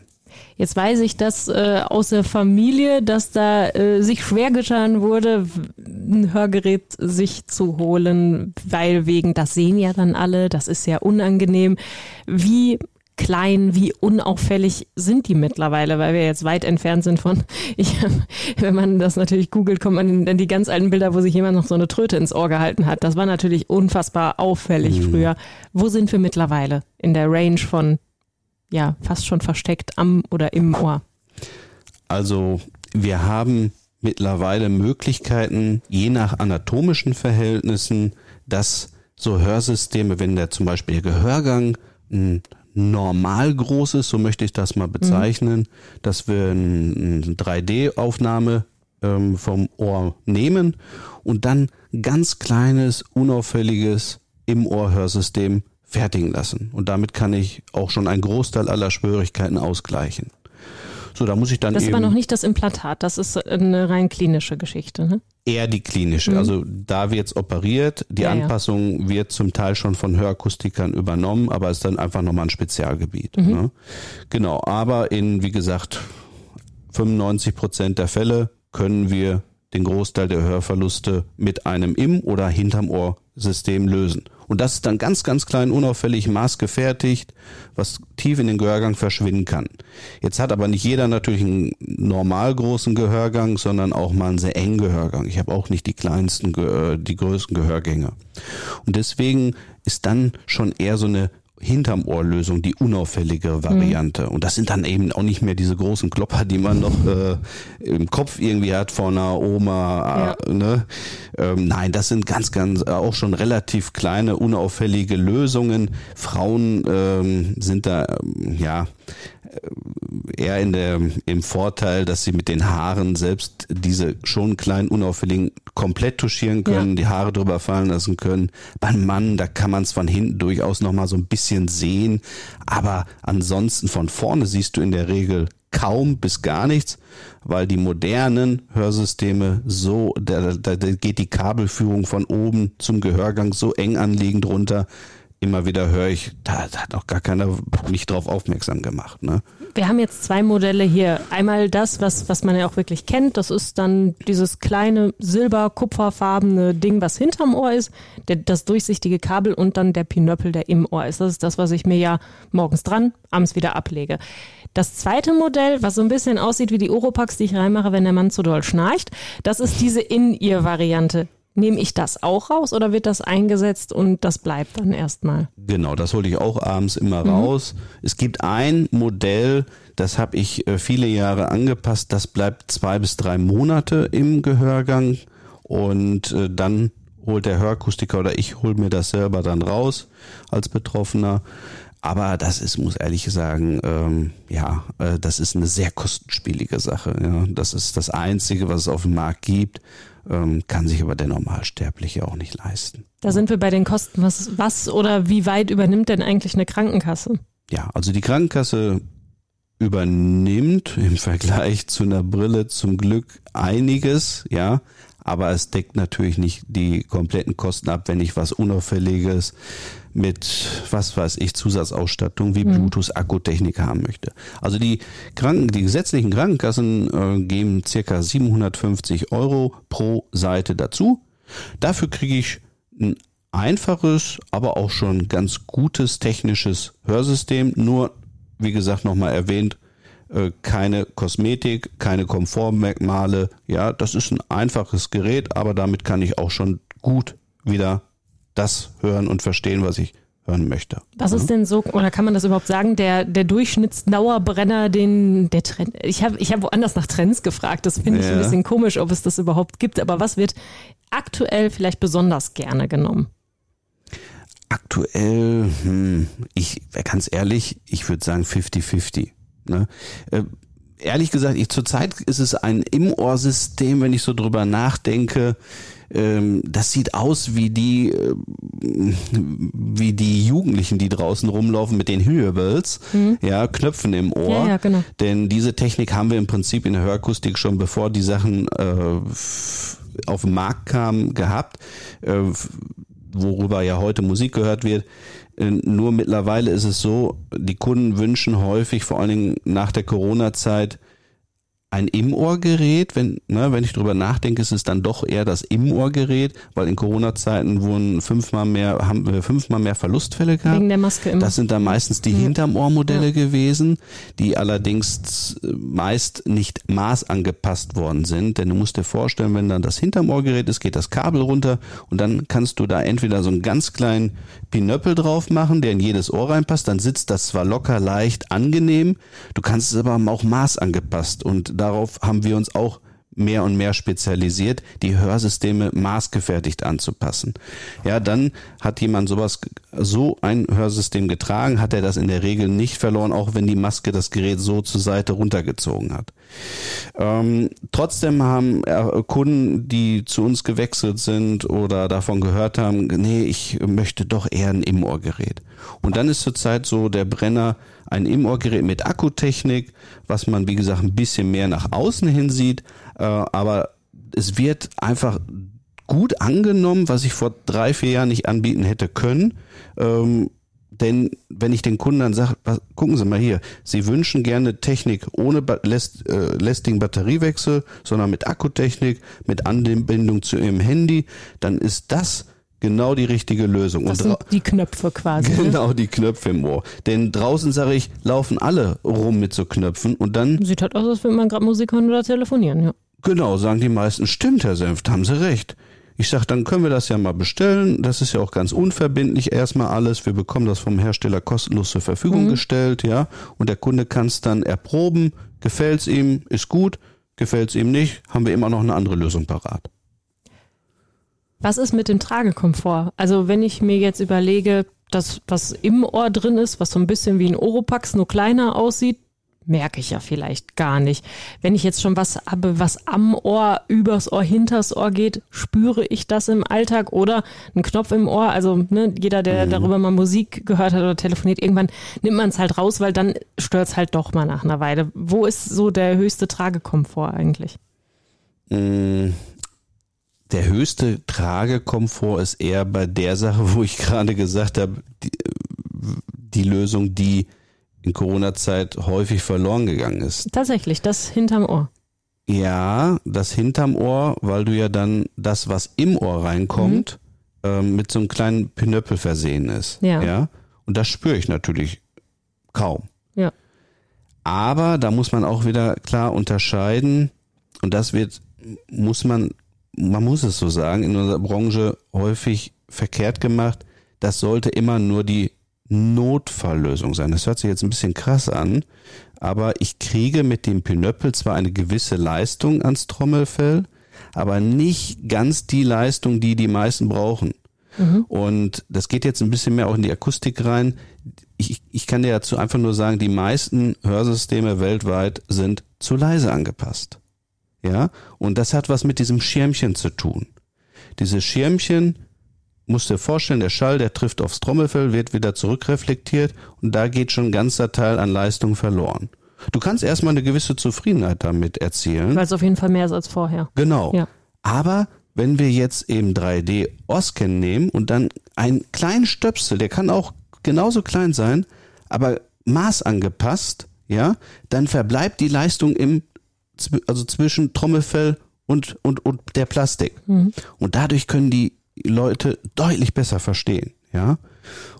Jetzt weiß ich das äh, aus der Familie, dass da äh, sich schwer getan wurde, ein Hörgerät sich zu holen, weil wegen, das sehen ja dann alle, das ist ja unangenehm. Wie klein, wie unauffällig sind die mittlerweile, weil wir jetzt weit entfernt sind von, <laughs> ich, wenn man das natürlich googelt, kommt man in die ganz alten Bilder, wo sich jemand noch so eine Tröte ins Ohr gehalten hat. Das war natürlich unfassbar auffällig mhm. früher. Wo sind wir mittlerweile in der Range von, ja, fast schon versteckt am oder im Ohr? Also, wir haben mittlerweile Möglichkeiten, je nach anatomischen Verhältnissen, dass so Hörsysteme, wenn der zum Beispiel Gehörgang ein normal groß ist, so möchte ich das mal bezeichnen, mhm. dass wir eine 3D-Aufnahme ähm, vom Ohr nehmen und dann ganz kleines, unauffälliges im Ohrhörsystem fertigen lassen. Und damit kann ich auch schon einen Großteil aller Schwierigkeiten ausgleichen. So, da muss ich dann das eben. Das ist aber noch nicht das Implantat, das ist eine rein klinische Geschichte, ne? Eher die klinische. Mhm. Also da wird es operiert, die ja, Anpassung ja. wird zum Teil schon von Hörakustikern übernommen, aber ist dann einfach nochmal ein Spezialgebiet. Mhm. Ne? Genau, aber in, wie gesagt, 95 Prozent der Fälle können wir den Großteil der Hörverluste mit einem Im- oder hinterm Ohr-System lösen. Und das ist dann ganz, ganz klein, unauffällig maßgefertigt, was tief in den Gehörgang verschwinden kann. Jetzt hat aber nicht jeder natürlich einen normal großen Gehörgang, sondern auch mal einen sehr engen Gehörgang. Ich habe auch nicht die kleinsten, die größten Gehörgänge. Und deswegen ist dann schon eher so eine hinterm Ohrlösung, die unauffällige Variante. Mhm. Und das sind dann eben auch nicht mehr diese großen Klopper, die man noch äh, im Kopf irgendwie hat von einer Oma. Ja. Äh, ne? Ähm, nein, das sind ganz, ganz äh, auch schon relativ kleine, unauffällige Lösungen. Frauen ähm, sind da ähm, ja eher in der, im Vorteil, dass sie mit den Haaren selbst diese schon kleinen unauffälligen komplett touchieren können, ja. die Haare drüber fallen lassen können. Beim Mann, da kann man es von hinten durchaus noch mal so ein bisschen sehen, aber ansonsten von vorne siehst du in der Regel kaum bis gar nichts, weil die modernen Hörsysteme so, da, da, da geht die Kabelführung von oben zum Gehörgang so eng anliegend runter, immer wieder höre ich, da, da, hat noch gar keiner mich drauf aufmerksam gemacht. Ne? Wir haben jetzt zwei Modelle hier. Einmal das, was, was man ja auch wirklich kennt. Das ist dann dieses kleine silber-kupferfarbene Ding, was hinterm Ohr ist, der, das durchsichtige Kabel und dann der Pinöppel, der im Ohr ist. Das ist das, was ich mir ja morgens dran, abends wieder ablege. Das zweite Modell, was so ein bisschen aussieht wie die Oropax, die ich reinmache, wenn der Mann zu doll schnarcht, das ist diese In-Ear-Variante. Nehme ich das auch raus oder wird das eingesetzt und das bleibt dann erstmal? Genau, das hole ich auch abends immer mhm. raus. Es gibt ein Modell, das habe ich äh, viele Jahre angepasst, das bleibt zwei bis drei Monate im Gehörgang und äh, dann holt der Hörakustiker oder ich hole mir das selber dann raus als Betroffener. Aber das ist, muss ehrlich sagen, ähm, ja, äh, das ist eine sehr kostenspielige Sache. Ja. Das ist das Einzige, was es auf dem Markt gibt kann sich aber der Normalsterbliche auch nicht leisten. Da sind wir bei den Kosten. Was, was oder wie weit übernimmt denn eigentlich eine Krankenkasse? Ja, also die Krankenkasse übernimmt im Vergleich zu einer Brille zum Glück einiges, ja, aber es deckt natürlich nicht die kompletten Kosten ab, wenn ich was Unauffälliges mit, was weiß ich, Zusatzausstattung wie mhm. Bluetooth-Akkutechnik haben möchte. Also die Kranken, die gesetzlichen Krankenkassen äh, geben circa 750 Euro pro Seite dazu. Dafür kriege ich ein einfaches, aber auch schon ganz gutes technisches Hörsystem. Nur, wie gesagt, nochmal erwähnt, äh, keine Kosmetik, keine Komfortmerkmale. Ja, das ist ein einfaches Gerät, aber damit kann ich auch schon gut wieder das hören und verstehen, was ich hören möchte. Was ist denn so, oder kann man das überhaupt sagen, der, der Durchschnittsdauerbrenner, den der Trend, ich habe ich hab woanders nach Trends gefragt, das finde ich ein bisschen komisch, ob es das überhaupt gibt, aber was wird aktuell vielleicht besonders gerne genommen? Aktuell, hm, ich, ganz ehrlich, ich würde sagen 50-50. Ne? Äh, ehrlich gesagt, ich zurzeit ist es ein Im-Ohr-System, wenn ich so drüber nachdenke. Ähm, das sieht aus wie die, äh, wie die Jugendlichen, die draußen rumlaufen mit den Hearables, mhm. ja, Knöpfen im Ohr. Ja, ja, genau. Denn diese Technik haben wir im Prinzip in der Hörakustik schon bevor die Sachen äh, auf den Markt kamen gehabt, äh, worüber ja heute Musik gehört wird. Äh, nur mittlerweile ist es so, die Kunden wünschen häufig, vor allen Dingen nach der Corona-Zeit, ein Im-Ohr-Gerät. Wenn, ne, wenn ich drüber nachdenke, ist es dann doch eher das Im-Ohr-Gerät, weil in Corona-Zeiten wurden fünfmal mehr, haben wir fünfmal mehr Verlustfälle gehabt. Wegen der Maske immer. Das sind dann meistens die ja. hinterm Ohr-Modelle ja. gewesen, die allerdings meist nicht maßangepasst worden sind. Denn du musst dir vorstellen, wenn dann das hinterm Ohr-Gerät ist, geht das Kabel runter und dann kannst du da entweder so einen ganz kleinen Pinöppel drauf machen, der in jedes Ohr reinpasst. Dann sitzt das zwar locker, leicht, angenehm. Du kannst es aber auch maßangepasst und darauf haben wir uns auch mehr und mehr spezialisiert, die Hörsysteme maßgefertigt anzupassen. Ja, dann hat jemand sowas, so ein Hörsystem getragen, hat er das in der Regel nicht verloren, auch wenn die Maske das Gerät so zur Seite runtergezogen hat. Ähm, trotzdem haben äh, Kunden, die zu uns gewechselt sind oder davon gehört haben, nee, ich möchte doch eher ein Im-Ohr-Gerät. Und dann ist zurzeit so der Brenner ein Im-Ohr-Gerät mit Akkutechnik, was man, wie gesagt, ein bisschen mehr nach außen hin sieht, äh, aber es wird einfach gut angenommen, was ich vor drei, vier Jahren nicht anbieten hätte können. Ähm, denn wenn ich den Kunden dann sage, gucken Sie mal hier, Sie wünschen gerne Technik ohne ba läst, äh, lästigen Batteriewechsel, sondern mit Akkutechnik, mit Anbindung zu Ihrem Handy, dann ist das genau die richtige Lösung. Das sind die Knöpfe quasi. Ne? Genau, die Knöpfe im Ohr. Denn draußen, sage ich, laufen alle rum mit so Knöpfen und dann... Sieht halt aus, als würde man gerade Musik hören oder telefonieren, ja. Genau, sagen die meisten, stimmt, Herr Senft, haben Sie recht. Ich sag, dann können wir das ja mal bestellen. Das ist ja auch ganz unverbindlich erstmal alles. Wir bekommen das vom Hersteller kostenlos zur Verfügung mhm. gestellt, ja. Und der Kunde kann es dann erproben. Gefällt's ihm, ist gut. Gefällt's ihm nicht, haben wir immer noch eine andere Lösung parat. Was ist mit dem Tragekomfort? Also wenn ich mir jetzt überlege, das, was im Ohr drin ist, was so ein bisschen wie ein Oropax, nur kleiner aussieht, merke ich ja vielleicht gar nicht. Wenn ich jetzt schon was habe, was am Ohr, übers Ohr, hinters Ohr geht, spüre ich das im Alltag oder ein Knopf im Ohr. Also ne, jeder, der mhm. darüber mal Musik gehört hat oder telefoniert, irgendwann nimmt man es halt raus, weil dann stört es halt doch mal nach einer Weile. Wo ist so der höchste Tragekomfort eigentlich? Mm, der höchste Tragekomfort ist eher bei der Sache, wo ich <laughs> gerade gesagt habe, die, die Lösung, die in Corona-Zeit häufig verloren gegangen ist. Tatsächlich, das hinterm Ohr. Ja, das hinterm Ohr, weil du ja dann das, was im Ohr reinkommt, mhm. ähm, mit so einem kleinen Pinöppel versehen ist. Ja. ja. Und das spüre ich natürlich kaum. Ja. Aber da muss man auch wieder klar unterscheiden, und das wird, muss man, man muss es so sagen, in unserer Branche häufig verkehrt gemacht. Das sollte immer nur die Notfalllösung sein. Das hört sich jetzt ein bisschen krass an, aber ich kriege mit dem Pinöppel zwar eine gewisse Leistung ans Trommelfell, aber nicht ganz die Leistung, die die meisten brauchen. Mhm. Und das geht jetzt ein bisschen mehr auch in die Akustik rein. Ich, ich kann dir dazu einfach nur sagen, die meisten Hörsysteme weltweit sind zu leise angepasst. Ja, und das hat was mit diesem Schirmchen zu tun. Dieses Schirmchen musst dir vorstellen, der Schall, der trifft aufs Trommelfell, wird wieder zurückreflektiert und da geht schon ein ganzer Teil an Leistung verloren. Du kannst erstmal eine gewisse Zufriedenheit damit erzielen. Weil es auf jeden Fall mehr ist als vorher. Genau. Ja. Aber wenn wir jetzt eben 3D Oscan nehmen und dann einen kleinen Stöpsel, der kann auch genauso klein sein, aber maßangepasst, ja, dann verbleibt die Leistung im, also zwischen Trommelfell und, und, und der Plastik. Mhm. Und dadurch können die Leute deutlich besser verstehen, ja.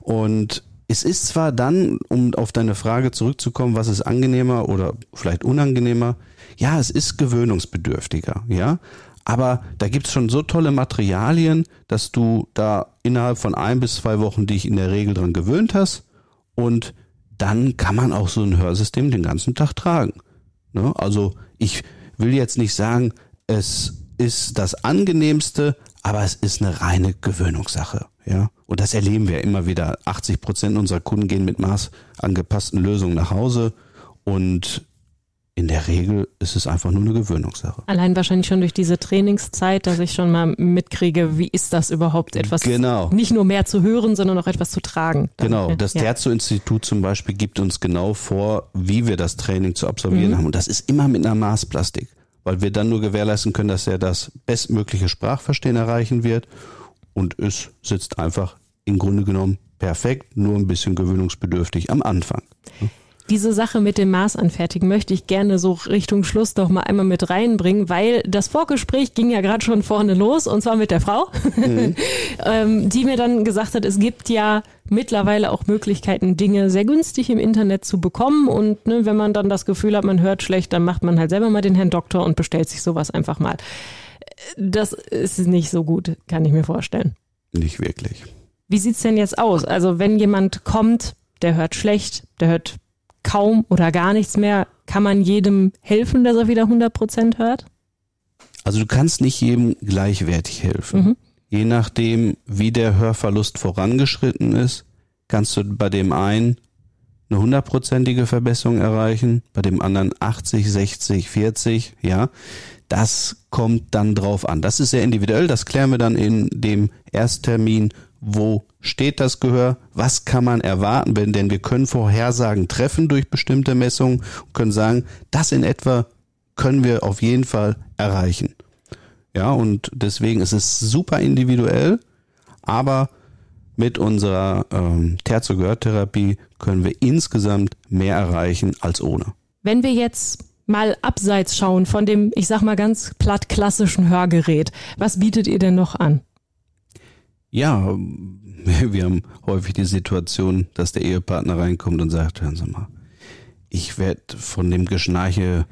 Und es ist zwar dann, um auf deine Frage zurückzukommen, was ist angenehmer oder vielleicht unangenehmer, ja, es ist gewöhnungsbedürftiger, ja. Aber da gibt's schon so tolle Materialien, dass du da innerhalb von ein bis zwei Wochen dich in der Regel dran gewöhnt hast und dann kann man auch so ein Hörsystem den ganzen Tag tragen. Ne? Also ich will jetzt nicht sagen, es ist das angenehmste, aber es ist eine reine Gewöhnungssache, ja. Und das erleben wir immer wieder. 80 Prozent unserer Kunden gehen mit maßangepassten Lösungen nach Hause und in der Regel ist es einfach nur eine Gewöhnungssache. Allein wahrscheinlich schon durch diese Trainingszeit, dass ich schon mal mitkriege, wie ist das überhaupt etwas, genau. nicht nur mehr zu hören, sondern auch etwas zu tragen. Genau, das ja. Terzo-Institut zum Beispiel gibt uns genau vor, wie wir das Training zu absolvieren mhm. haben. Und das ist immer mit einer Maßplastik weil wir dann nur gewährleisten können, dass er das bestmögliche Sprachverstehen erreichen wird. Und es sitzt einfach im Grunde genommen perfekt, nur ein bisschen gewöhnungsbedürftig am Anfang. Diese Sache mit dem Maß anfertigen möchte ich gerne so Richtung Schluss noch mal einmal mit reinbringen, weil das Vorgespräch ging ja gerade schon vorne los und zwar mit der Frau, mhm. <laughs> Ähm, die mir dann gesagt hat, es gibt ja mittlerweile auch Möglichkeiten, Dinge sehr günstig im Internet zu bekommen und ne, wenn man dann das Gefühl hat, man hört schlecht, dann macht man halt selber mal den Herrn Doktor und bestellt sich sowas einfach mal. Das ist nicht so gut, kann ich mir vorstellen. Nicht wirklich. Wie sieht's denn jetzt aus? Also wenn jemand kommt, der hört schlecht, der hört kaum oder gar nichts mehr, kann man jedem helfen, dass er wieder 100 Prozent hört? Also du kannst nicht jedem gleichwertig helfen. Mhm. Je nachdem, wie der Hörverlust vorangeschritten ist, kannst du bei dem einen eine hundertprozentige Verbesserung erreichen, bei dem anderen 80, 60, 40, ja. Das kommt dann drauf an. Das ist sehr individuell. Das klären wir dann in dem Ersttermin. Wo steht das Gehör? Was kann man erwarten? Wenn, denn wir können Vorhersagen treffen durch bestimmte Messungen und können sagen, das in etwa können wir auf jeden Fall erreichen. Ja, und deswegen ist es super individuell, aber mit unserer ähm, Terzo-Gehörtherapie können wir insgesamt mehr erreichen als ohne. Wenn wir jetzt mal abseits schauen von dem, ich sag mal ganz platt klassischen Hörgerät, was bietet ihr denn noch an? Ja, <laughs> wir haben häufig die Situation, dass der Ehepartner reinkommt und sagt, hören Sie mal, ich werde von dem Geschnarche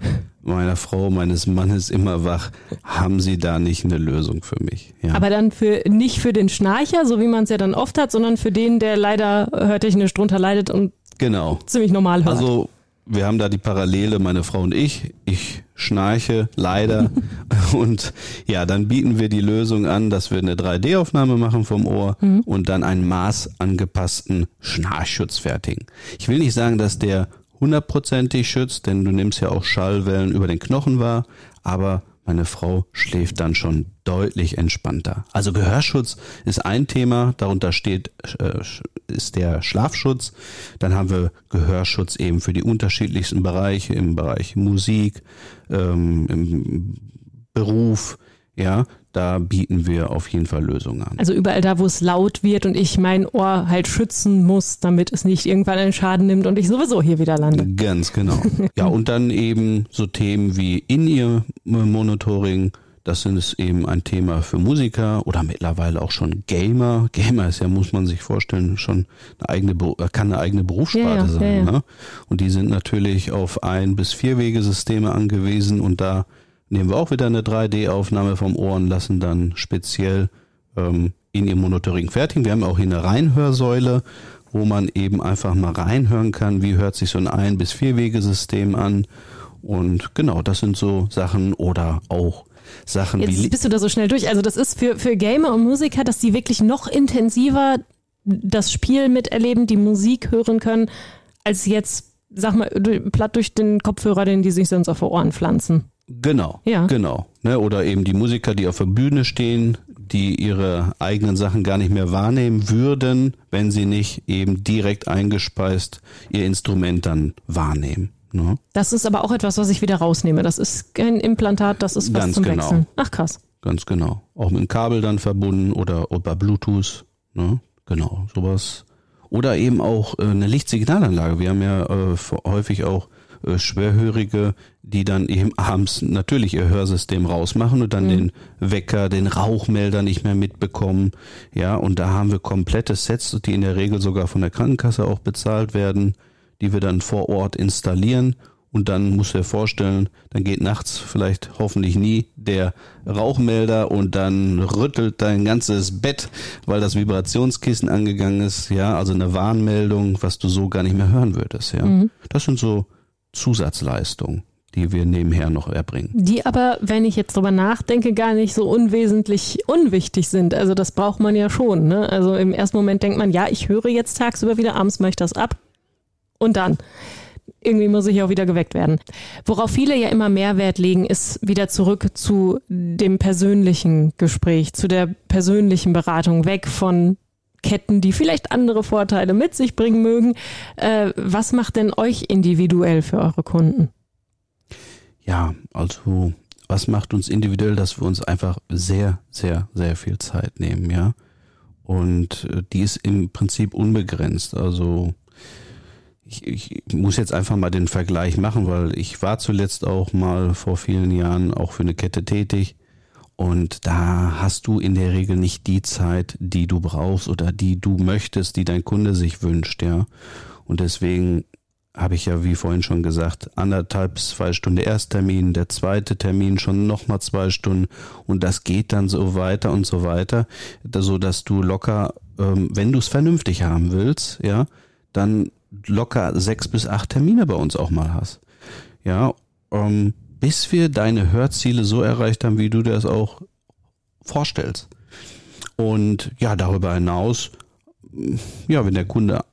meiner Frau, meines Mannes immer wach. Haben Sie da nicht eine Lösung für mich? Ja. Aber dann für nicht für den Schnarcher, so wie man es ja dann oft hat, sondern für den, der leider hörtechnisch drunter leidet und genau. ziemlich normal hört. Also wir haben da die Parallele, meine Frau und ich. Ich schnarche leider. <laughs> und ja, dann bieten wir die Lösung an, dass wir eine 3D-Aufnahme machen vom Ohr mhm. und dann einen maßangepassten Schnarchschutz fertigen. Ich will nicht sagen, dass der hundertprozentig schützt, denn du nimmst ja auch Schallwellen über den Knochen wahr, aber meine Frau schläft dann schon deutlich entspannter. Also Gehörschutz ist ein Thema, darunter steht äh, ist der Schlafschutz. Dann haben wir Gehörschutz eben für die unterschiedlichsten Bereiche im Bereich Musik, ähm, im Beruf, ja, da bieten wir auf jeden Fall Lösungen an. Also überall da, wo es laut wird und ich mein Ohr halt schützen muss, damit es nicht irgendwann einen Schaden nimmt und ich sowieso hier wieder lande. Ganz genau. <laughs> ja, und dann eben so Themen wie In-Ear-Monitoring, das ist eben ein Thema für Musiker oder mittlerweile auch schon Gamer. Gamer ist ja, muss man sich vorstellen, schon eine eigene, kann eine eigene Berufssparte ja, ja, sein. Ja, ne? Und die sind natürlich auf ein- bis vier Wegesysteme angewiesen und da nehmen wir auch wieder eine 3D-Aufnahme vom Ohr und lassen dann speziell ähm, in ihr Monitoring fertigen. Wir haben auch hier eine Reinhörsäule, wo man eben einfach mal reinhören kann, wie hört sich so ein Ein- bis Vier-Wegesystem an. Und genau, das sind so Sachen oder auch Sachen Jetzt wie. bist du da so schnell durch. Also das ist für, für Gamer und Musiker, dass die wirklich noch intensiver das Spiel miterleben, die Musik hören können, als jetzt, sag mal, platt durch den Kopfhörer, den die sich sonst auf die Ohren pflanzen. Genau, ja. genau. Ne, oder eben die Musiker, die auf der Bühne stehen, die ihre eigenen Sachen gar nicht mehr wahrnehmen würden, wenn sie nicht eben direkt eingespeist ihr Instrument dann wahrnehmen. Ne? Das ist aber auch etwas, was ich wieder rausnehme. Das ist kein Implantat, das ist was Ganz zum genau. Wechseln. Ach krass. Ganz genau. Auch mit dem Kabel dann verbunden oder über Bluetooth. Ne? Genau, sowas. Oder eben auch äh, eine Lichtsignalanlage. Wir haben ja äh, häufig auch äh, Schwerhörige, die dann eben abends natürlich ihr Hörsystem rausmachen und dann mhm. den Wecker, den Rauchmelder nicht mehr mitbekommen. Ja, und da haben wir komplette Sets, die in der Regel sogar von der Krankenkasse auch bezahlt werden, die wir dann vor Ort installieren. Und dann musst du dir vorstellen, dann geht nachts vielleicht hoffentlich nie der Rauchmelder und dann rüttelt dein ganzes Bett, weil das Vibrationskissen angegangen ist. Ja, also eine Warnmeldung, was du so gar nicht mehr hören würdest. Ja, mhm. das sind so Zusatzleistung, die wir nebenher noch erbringen. Die aber, wenn ich jetzt drüber nachdenke, gar nicht so unwesentlich unwichtig sind. Also das braucht man ja schon. Ne? Also im ersten Moment denkt man, ja, ich höre jetzt tagsüber wieder, abends mache ich das ab. Und dann irgendwie muss ich auch wieder geweckt werden. Worauf viele ja immer mehr Wert legen, ist wieder zurück zu dem persönlichen Gespräch, zu der persönlichen Beratung, weg von Ketten, die vielleicht andere Vorteile mit sich bringen mögen. Äh, was macht denn euch individuell für eure Kunden? Ja, also was macht uns individuell, dass wir uns einfach sehr, sehr, sehr viel Zeit nehmen, ja. Und äh, die ist im Prinzip unbegrenzt. Also ich, ich muss jetzt einfach mal den Vergleich machen, weil ich war zuletzt auch mal vor vielen Jahren auch für eine Kette tätig und da hast du in der Regel nicht die Zeit, die du brauchst oder die du möchtest, die dein Kunde sich wünscht, ja. Und deswegen habe ich ja, wie vorhin schon gesagt, anderthalb, zwei Stunden Ersttermin, der zweite Termin schon nochmal zwei Stunden und das geht dann so weiter und so weiter, so dass du locker, ähm, wenn du es vernünftig haben willst, ja, dann locker sechs bis acht Termine bei uns auch mal hast. Ja, ähm, bis wir deine Hörziele so erreicht haben, wie du das auch vorstellst. Und ja, darüber hinaus, ja, wenn der Kunde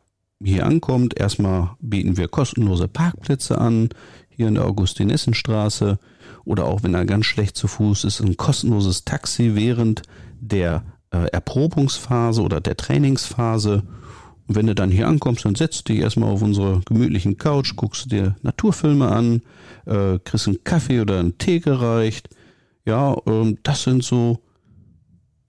hier ankommt, erstmal bieten wir kostenlose Parkplätze an, hier in der Augustinessenstraße oder auch wenn er ganz schlecht zu Fuß ist, ein kostenloses Taxi während der äh, Erprobungsphase oder der Trainingsphase. Und wenn du dann hier ankommst, dann setzt dich erstmal auf unsere gemütlichen Couch, guckst dir Naturfilme an, äh, kriegst einen Kaffee oder einen Tee gereicht. Ja, ähm, das sind so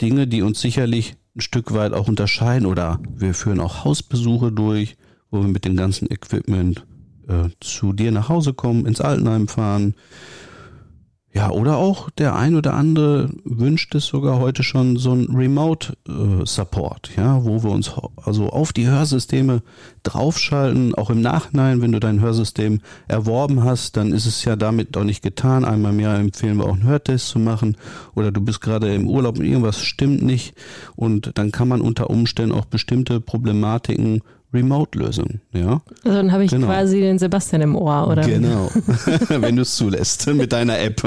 Dinge, die uns sicherlich ein Stück weit auch unterscheiden oder wir führen auch Hausbesuche durch, wo wir mit dem ganzen Equipment äh, zu dir nach Hause kommen, ins Altenheim fahren. Ja, oder auch der ein oder andere wünscht es sogar heute schon so ein Remote äh, Support, ja, wo wir uns also auf die Hörsysteme draufschalten, auch im Nachhinein, wenn du dein Hörsystem erworben hast, dann ist es ja damit auch nicht getan. Einmal mehr empfehlen wir auch einen Hörtest zu machen. Oder du bist gerade im Urlaub und irgendwas stimmt nicht. Und dann kann man unter Umständen auch bestimmte Problematiken Remote-Lösung, ja. Also dann habe ich genau. quasi den Sebastian im Ohr, oder? Genau, <laughs> <laughs> wenn du es zulässt mit deiner App.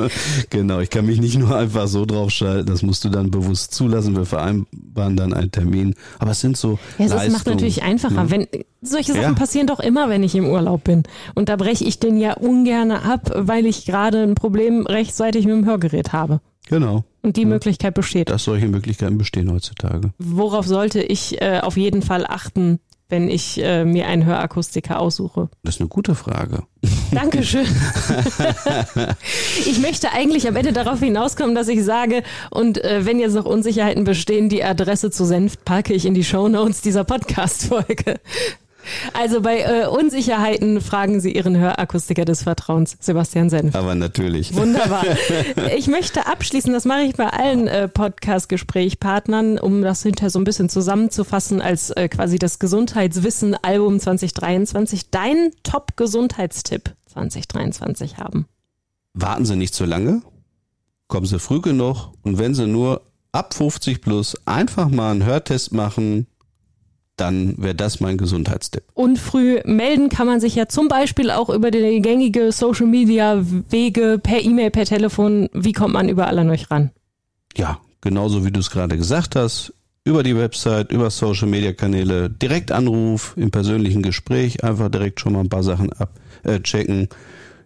Genau, ich kann mich nicht nur einfach so draufschalten, das musst du dann bewusst zulassen. Wir vereinbaren dann einen Termin. Aber es sind so. Ja, das macht natürlich einfacher. Ja. Wenn solche Sachen ja. passieren doch immer, wenn ich im Urlaub bin. Und da breche ich den ja ungern ab, weil ich gerade ein Problem rechtzeitig mit dem Hörgerät habe. Genau. Und die ja. Möglichkeit besteht. Dass solche Möglichkeiten bestehen heutzutage. Worauf sollte ich äh, auf jeden Fall achten, wenn ich äh, mir einen Hörakustiker aussuche? Das ist eine gute Frage. Dankeschön. <laughs> ich möchte eigentlich am Ende darauf hinauskommen, dass ich sage, und äh, wenn jetzt noch Unsicherheiten bestehen, die Adresse zu Senft packe ich in die Show Notes dieser Podcast-Folge. Also bei äh, Unsicherheiten fragen Sie Ihren Hörakustiker des Vertrauens, Sebastian Senf. Aber natürlich. Wunderbar. <laughs> Ich möchte abschließen, das mache ich bei allen äh, Podcast-Gesprächspartnern, um das hinterher so ein bisschen zusammenzufassen als äh, quasi das Gesundheitswissen-Album 2023, dein Top-Gesundheitstipp 2023 haben. Warten Sie nicht zu lange, kommen Sie früh genug und wenn Sie nur ab 50 plus einfach mal einen Hörtest machen, dann wäre das mein Gesundheitstipp. Und früh melden kann man sich ja zum Beispiel auch über die gängige Social Media Wege, per E-Mail, per Telefon. Wie kommt man überall an euch ran? Ja, genauso wie du es gerade gesagt hast. Über die Website, über Social Media Kanäle, direkt Anruf, im persönlichen Gespräch, einfach direkt schon mal ein paar Sachen abchecken. Äh,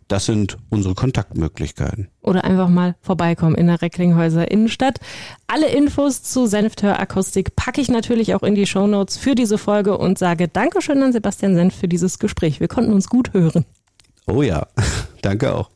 das sind unsere Kontaktmöglichkeiten. Oder einfach mal vorbeikommen in der Recklinghäuser Innenstadt. Alle Infos zu Senfthörakustik packe ich natürlich auch in die Shownotes für diese Folge und sage Dankeschön an Sebastian Senf für dieses Gespräch. Wir konnten uns gut hören. Oh ja, <laughs> danke auch.